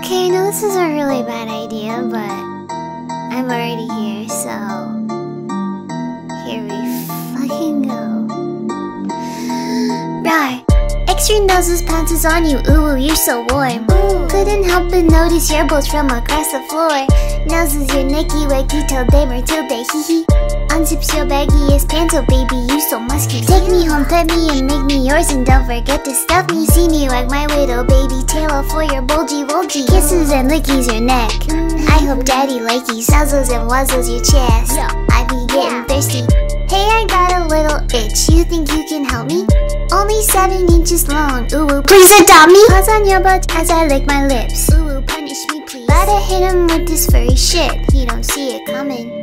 Okay, I know this is a really bad idea, but I'm already here, so here we fucking go. Right. Extra noses pounces on you, ooh, ooh, you're so warm. Couldn't help but notice your bolts from across the floor. Noses your Nicky Wacky till day Matilda, hee hee. Unzips your baggiest pants, oh baby, you so musky. Take me home, pet me, and make me yours, and don't forget to stuff me. See me wag my widow baby tail for your bulgy bulgy. Kisses and lickies your neck. I hope daddy likey nuzzles and wuzzles your chest. I be getting thirsty. Hey, I got a little itch. You think you can help me? Only seven inches long. Ooh, please adopt me. Paws on your butt as I lick my lips. Ooh, ooh, punish me, please. Gotta hit him with this furry shit. He don't see it coming.